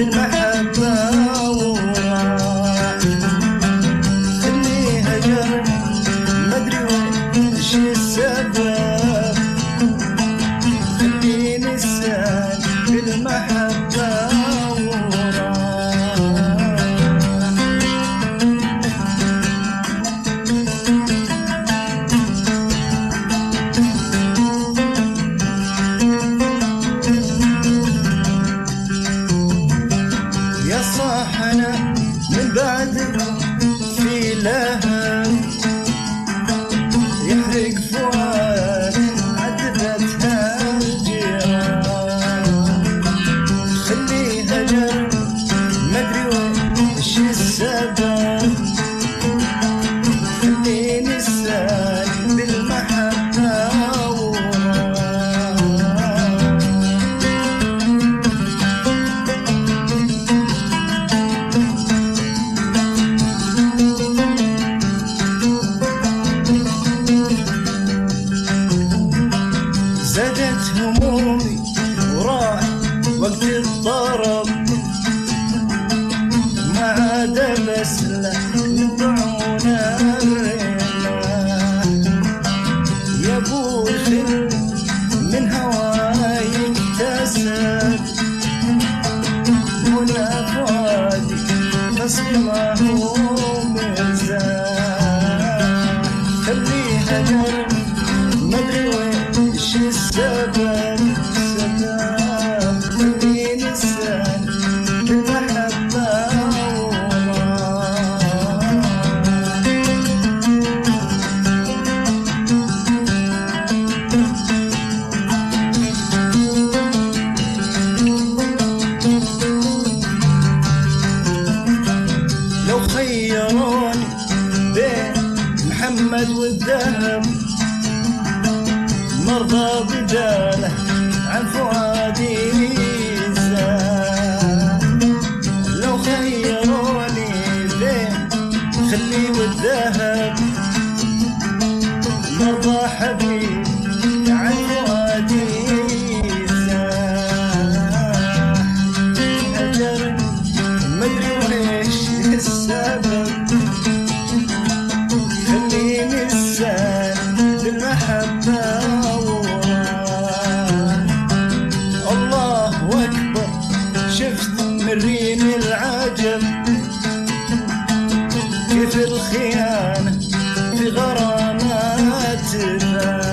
in my صاحنا من بعد في لهب زادت همومي وراح وقت الضرب. ما عاد بس الرمال يا أبو الخل من هواي اكتسب. هنا فؤادي غصب ما هو مزاج خليها جرب مدري وش السبب سبب نسان بالمحبة وراح لو خيروني بين محمد والذهب مرضى بداله عن فؤادي لو خيروني بين خلي والذهب مرضى حبيب في الخيانة في غرامات الناس